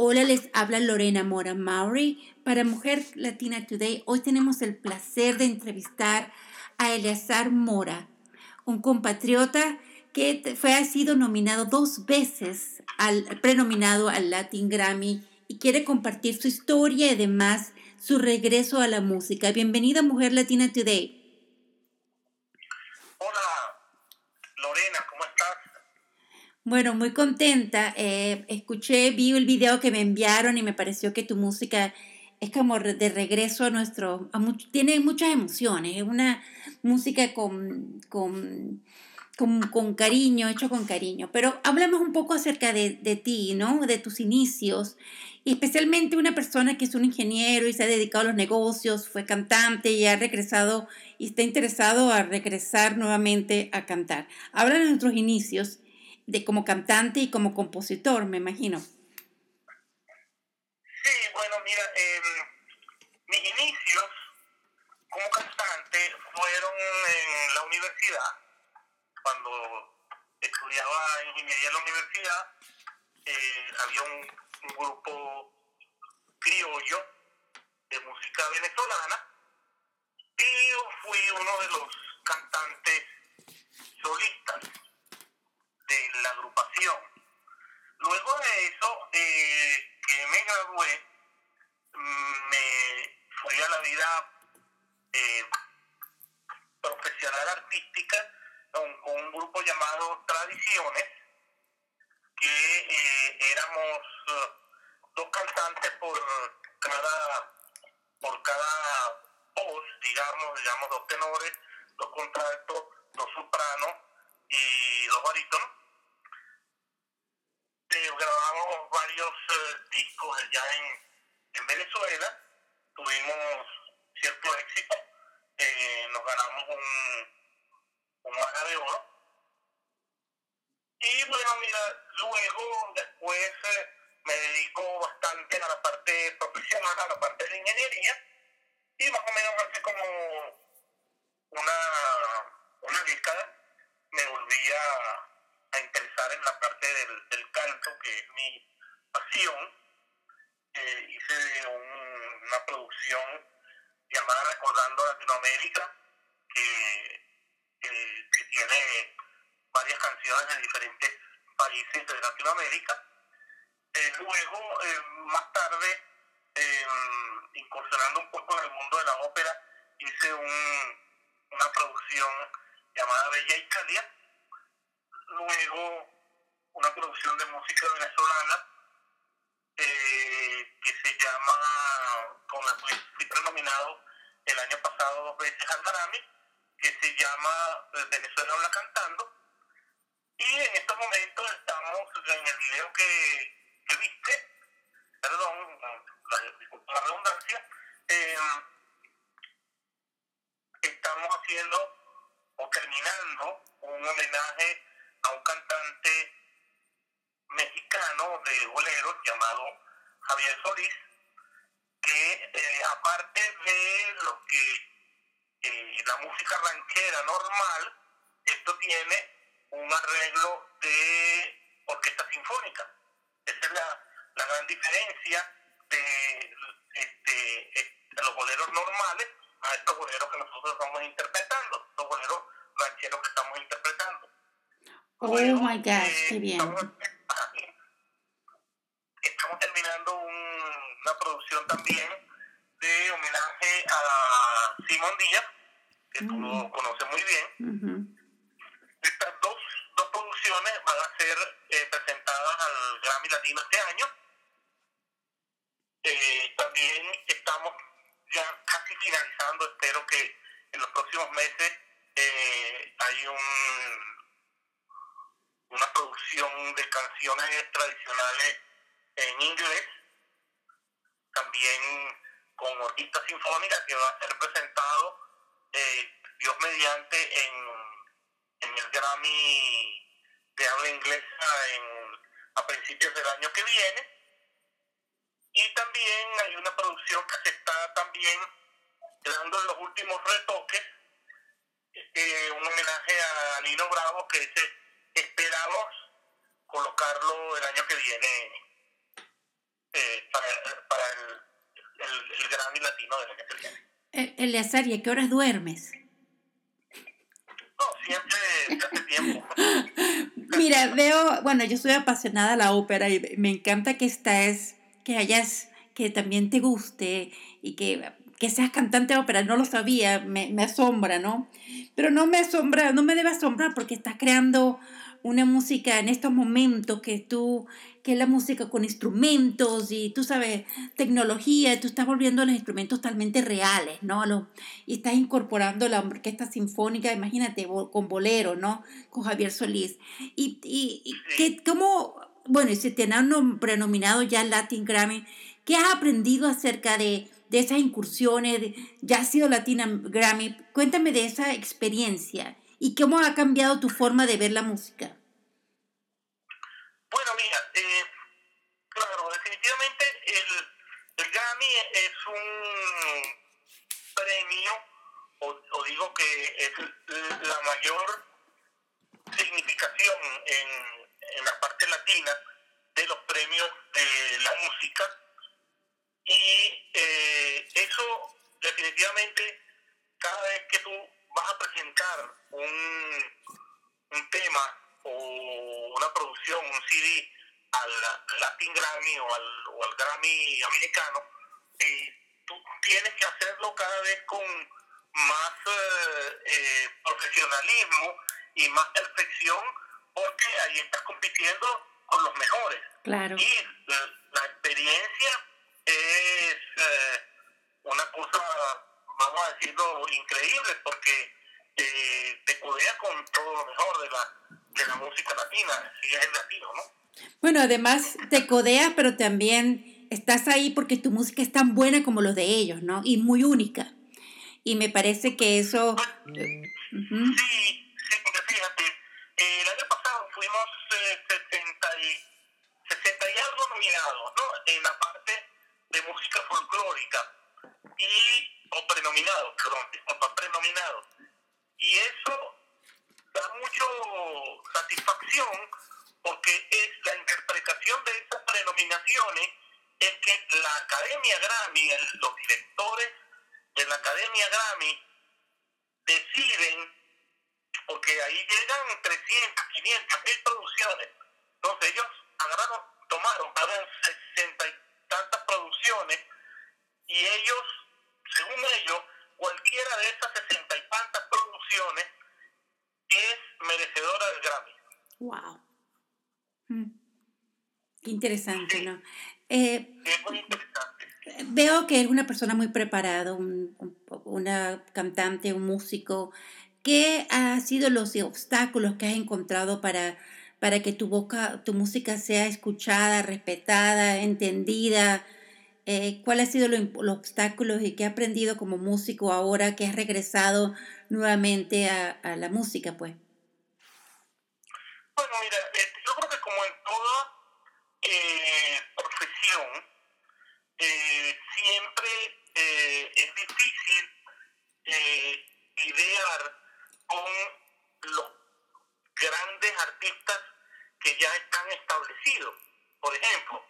Hola, les habla Lorena Mora Maury para Mujer Latina Today. Hoy tenemos el placer de entrevistar a Eleazar Mora, un compatriota que fue, ha sido nominado dos veces al prenominado al Latin Grammy y quiere compartir su historia y además su regreso a la música. Bienvenida Mujer Latina Today. Bueno, muy contenta. Eh, escuché, vi el video que me enviaron y me pareció que tu música es como de regreso a nuestro, tiene muchas emociones, es una música con, con, con, cariño, hecho con cariño. Pero hablemos un poco acerca de, de, ti, ¿no? De tus inicios, y especialmente una persona que es un ingeniero y se ha dedicado a los negocios, fue cantante y ha regresado y está interesado a regresar nuevamente a cantar. Habla de nuestros inicios de como cantante y como compositor, me imagino. Sí, bueno, mira, em, mis inicios como cantante fueron en la universidad, cuando estudiaba ingeniería en la universidad, eh, había un, un grupo criollo de música venezolana y yo fui uno de los cantantes solistas de la agrupación. Luego de eso, eh, que me gradué, me fui a la vida eh, profesional artística con, un grupo llamado Tradiciones, que eh, éramos dos cantantes por cada por cada voz, digamos, digamos dos tenores, dos contraltos, dos sopranos y dos barítonos grabamos varios eh, discos ya en, Venezuela, tuvimos cierto éxito, eh, nos ganamos un, un de oro. Y bueno, mira, luego después eh, me dedico bastante a la parte profesional, a la parte de ingeniería, y más o menos hace como una, una década me volví a interesar en la parte del, del canto, que es mi pasión. Eh, hice una producción llamada Recordando Latinoamérica, que, que tiene varias canciones de diferentes países de Latinoamérica. Eh, luego, eh, más tarde, incursionando un poco en el mundo de la ópera, hice un, una producción llamada Bella Italia, luego una producción de música venezolana eh, que se llama, con la que fui nominado el año pasado dos veces al Grammy, que se llama eh, Venezuela habla cantando. Y en estos momentos estamos en el video que, que viste, perdón, la, la redundancia, eh, estamos haciendo o terminando un homenaje a un cantante mexicano de boleros llamado Javier Solís, que eh, aparte de lo que eh, la música ranchera normal, esto tiene un arreglo de orquesta sinfónica. Esa es la, la gran diferencia de, este, los boleros normales a estos boleros que nosotros estamos interpretando, estos boleros rancheros que estamos interpretando. Oh my gosh, qué bien. Estamos, terminando una producción también de homenaje a Simón Díaz, que tú lo conoces muy bien. Estas dos, dos producciones van a ser eh, presentadas al Grammy Latino este año. Eh, también estamos ya casi finalizando, espero que en los próximos meses eh, hay un una producción de canciones tradicionales en inglés, también con orquesta sinfónica que va a ser presentado eh, Dios mediante en, en el Grammy de habla inglesa en, a principios del año que viene. Y también hay una producción que se está también dando los últimos retoques, eh, un homenaje a Nino Bravo que es esperamos colocarlo el año que viene Grammy Latino del año que viene. Eh, Eleazar, ¿y a qué horas duermes? No, siempre hace tiempo. Mira, veo, bueno, yo soy apasionada a la ópera y me encanta que estás, que hayas, que también te guste y que, que seas cantante de ópera. No lo sabía, me, me asombra, ¿no? Pero no me asombra, no me debe asombrar porque estás creando una música en estos momentos que tú, que es la música con instrumentos y tú sabes, tecnología, tú estás volviendo los instrumentos totalmente reales, ¿no? Lo, y estás incorporando la orquesta sinfónica, imagínate, con bolero, ¿no? Con Javier Solís. Y, y, y que, ¿cómo, bueno, y se te han prenominado ya Latin Grammy, ¿qué has aprendido acerca de, de esas incursiones? ya ha sido Latin Grammy, cuéntame de esa experiencia y cómo ha cambiado tu forma de ver la música. Bueno, mira, eh, claro, definitivamente el, Grammy es un premio, o, digo que es la mayor significación en, en la parte latina de los premios de la música. Y eh, eso definitivamente, cada vez que tú vas a presentar un, un tema o una producción, un CD al Latin Grammy o al, o al Grammy americano, eh, tú tienes que hacerlo cada vez con más eh, eh, profesionalismo y más perfección, porque ahí estás compitiendo con los mejores. Claro. Y la, la experiencia es eh, una cosa, vamos a decirlo, increíble, porque eh, te codea con todo lo mejor de la, de la música latina, si es el latino, ¿no? Bueno, además te codeas, pero también estás ahí porque tu música es tan buena como los de ellos, ¿no? Y muy única. Y me parece que eso... Uh -huh. Sí, En la parte de música folclórica. Y, o prenominados, perdón, disculpa, prenominados. Y eso da mucho satisfacción porque es la interpretación de estas prenominaciones es que la Academia Grammy, los directores de la Academia Grammy deciden, porque ahí llegan 300, 500, mil producciones, entonces ellos agarraron, tomaron, pagaron 60 y tantas producciones y ellos, según ellos, cualquiera de esas 60 y tantas producciones es merecedora del Grammy. Wow. Mm. Qué interesante, sí. ¿no? Eh, es muy interesante. Veo que eres una persona muy preparada, un, un, una cantante, un músico. ¿Qué han sido los obstáculos que has encontrado para, para que tu, boca, tu música sea escuchada, respetada, entendida? Eh, ¿Cuáles han sido los, los, obstáculos y qué has aprendido como músico ahora que has regresado nuevamente a, a la música, pues? Bueno, mira, eh, yo creo que como en toda eh, profesión, eh, siempre eh, es difícil idear con los grandes artistas que ya están establecidos. Por ejemplo,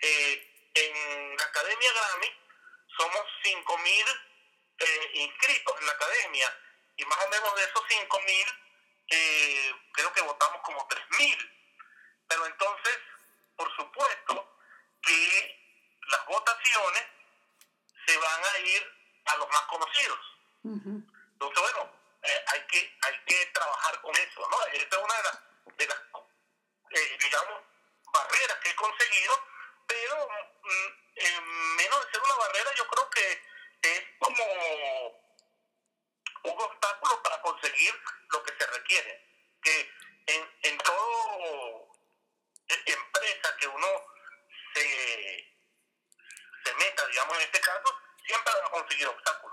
en la Academia Grammy somos 5.000 inscritos en la Academia y más o menos de esos 5.000 eh, creo que votamos como 3.000. Pero entonces, por supuesto que las votaciones se van a ir a los más conocidos. Uh -huh. Entonces, bueno, eh, hay, que, hay que trabajar con eso, ¿no? Esta es una de las, de las eh, digamos, barreras que he conseguido, pero mm, en menos de ser una barrera, yo creo que es como un obstáculo para conseguir lo que se requiere. Que en, en todo empresa que uno se, se meta, digamos, en este caso, siempre va a conseguir obstáculos.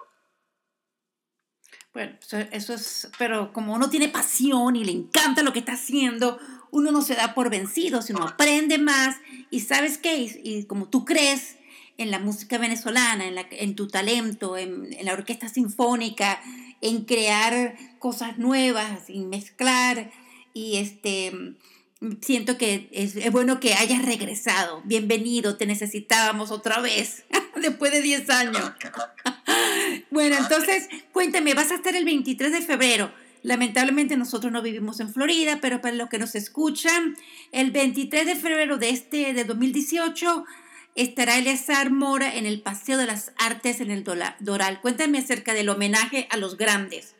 Bueno, eso es, pero como uno tiene pasión y le encanta lo que está haciendo, uno no se da por vencido, sino aprende más y sabes qué, y, y como tú crees en la música venezolana, en, la, en tu talento, en, en la orquesta sinfónica, en crear cosas nuevas, en mezclar y este siento que es, es, bueno que hayas regresado. Bienvenido, te necesitábamos otra vez. Después de 10 años. bueno, entonces, cuéntame, vas a estar el 23 de febrero. Lamentablemente nosotros no vivimos en Florida, pero para los que nos escuchan, el 23 de febrero de este de 2018 estará Eleazar Mora en el Paseo de las Artes en el Doral. Cuéntame acerca del homenaje a los grandes.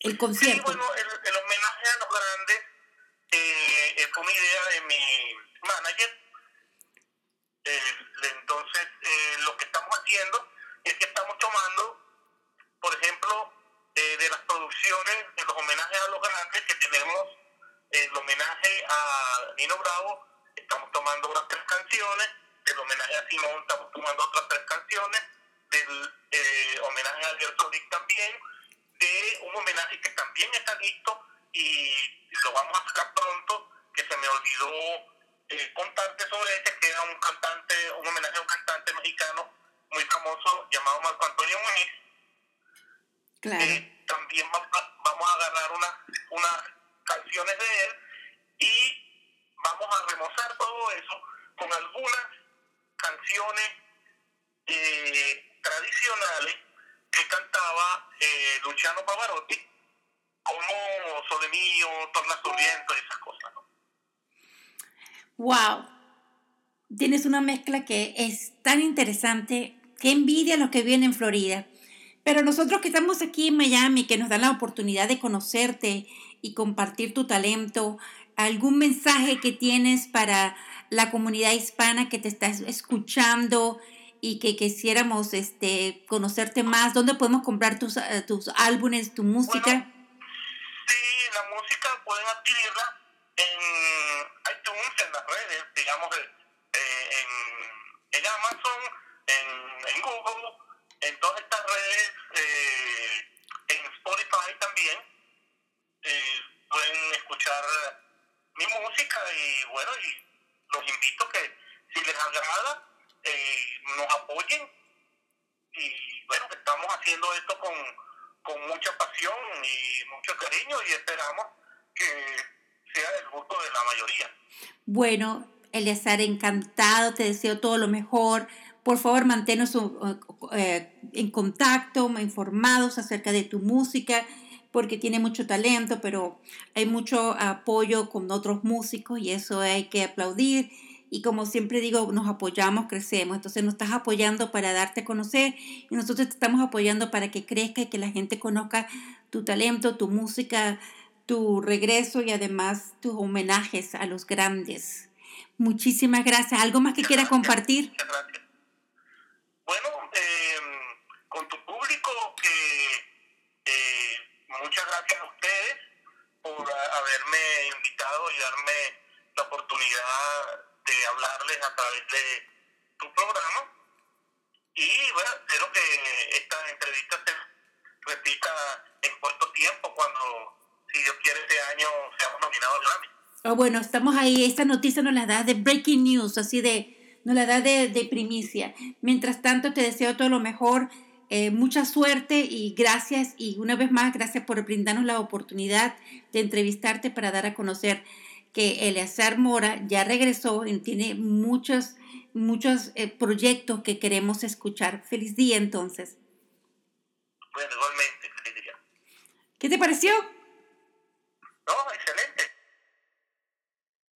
El concierto. Sí, bueno, el, homenaje a los grandes eh, fue una idea de mi manager. Eh, entonces, eh, lo que estamos haciendo es que estamos tomando, por ejemplo, de las producciones, de los homenajes a los grandes que tenemos, el homenaje a Nino Bravo, estamos tomando unas tres canciones del homenaje a Simón estamos tomando otras tres canciones, del eh, homenaje a Gertrude también, de un homenaje que también está listo y lo vamos a sacar pronto, que se me olvidó eh, contarte sobre este, que era un cantante, un homenaje a un cantante mexicano muy famoso llamado Marco Antonio Muñiz. Claro. Eh, también vamos a agarrar unas, unas canciones de él y vamos a remozar todo eso con algunas canciones eh, tradicionales que cantaba eh, Luciano Pavarotti, como Sole Mío, Tornasoliento y esas cosas. ¿no? ¡Wow! Tienes una mezcla que es tan interesante. Qué envidia los que viven en Florida. Pero nosotros que estamos aquí en Miami, que nos dan la oportunidad de conocerte y compartir tu talento, algún mensaje que tienes para la comunidad hispana que te está escuchando y que quisiéramos este, conocerte más? ¿Dónde podemos comprar tus, eh, tus álbumes, tu música? sí, la música pueden adquirirla en iTunes, en las redes, digamos, eh, en, en, Amazon, en, en, Google, en todas estas redes, eh, en Spotify también. pueden escuchar mi música y bueno, y los invito que si les agrada, eh, nos apoyen y bueno, estamos haciendo esto con, con mucha pasión y mucho cariño y esperamos que sea del gusto de la mayoría. Bueno, Eleazar, encantado, te deseo todo lo mejor. Por favor, manténnos eh, en contacto, informados acerca de tu música, porque tiene mucho talento, pero hay mucho apoyo con otros músicos y eso hay que aplaudir. Y como siempre digo, nos apoyamos, crecemos. Entonces nos estás apoyando para darte a conocer y nosotros te estamos apoyando para que crezca y que la gente conozca tu talento, tu música, tu regreso y además tus homenajes a los grandes. Muchísimas gracias. ¿Algo más que quieras compartir? Muchas gracias. Bueno, em, con tu público, que eh, muchas gracias a ustedes por haberme invitado y darme la oportunidad de hablarles a través de tu programa. Y bueno, espero que esta entrevista se repita en corto tiempo cuando, si Dios quiere, este año seamos nominados al Grammy. Oh, bueno, estamos ahí. Esta noticia nos la da de breaking news, así de, nos la da de, de primicia. Mientras tanto, te deseo todo lo mejor. Eh, mucha suerte y gracias y una vez más gracias por brindarnos la oportunidad de entrevistarte para dar a conocer que Eleazar Mora ya regresó y tiene muchos, muchos eh, proyectos que queremos escuchar. Feliz día entonces. Bueno, igualmente, feliz día. ¿Qué te pareció? No,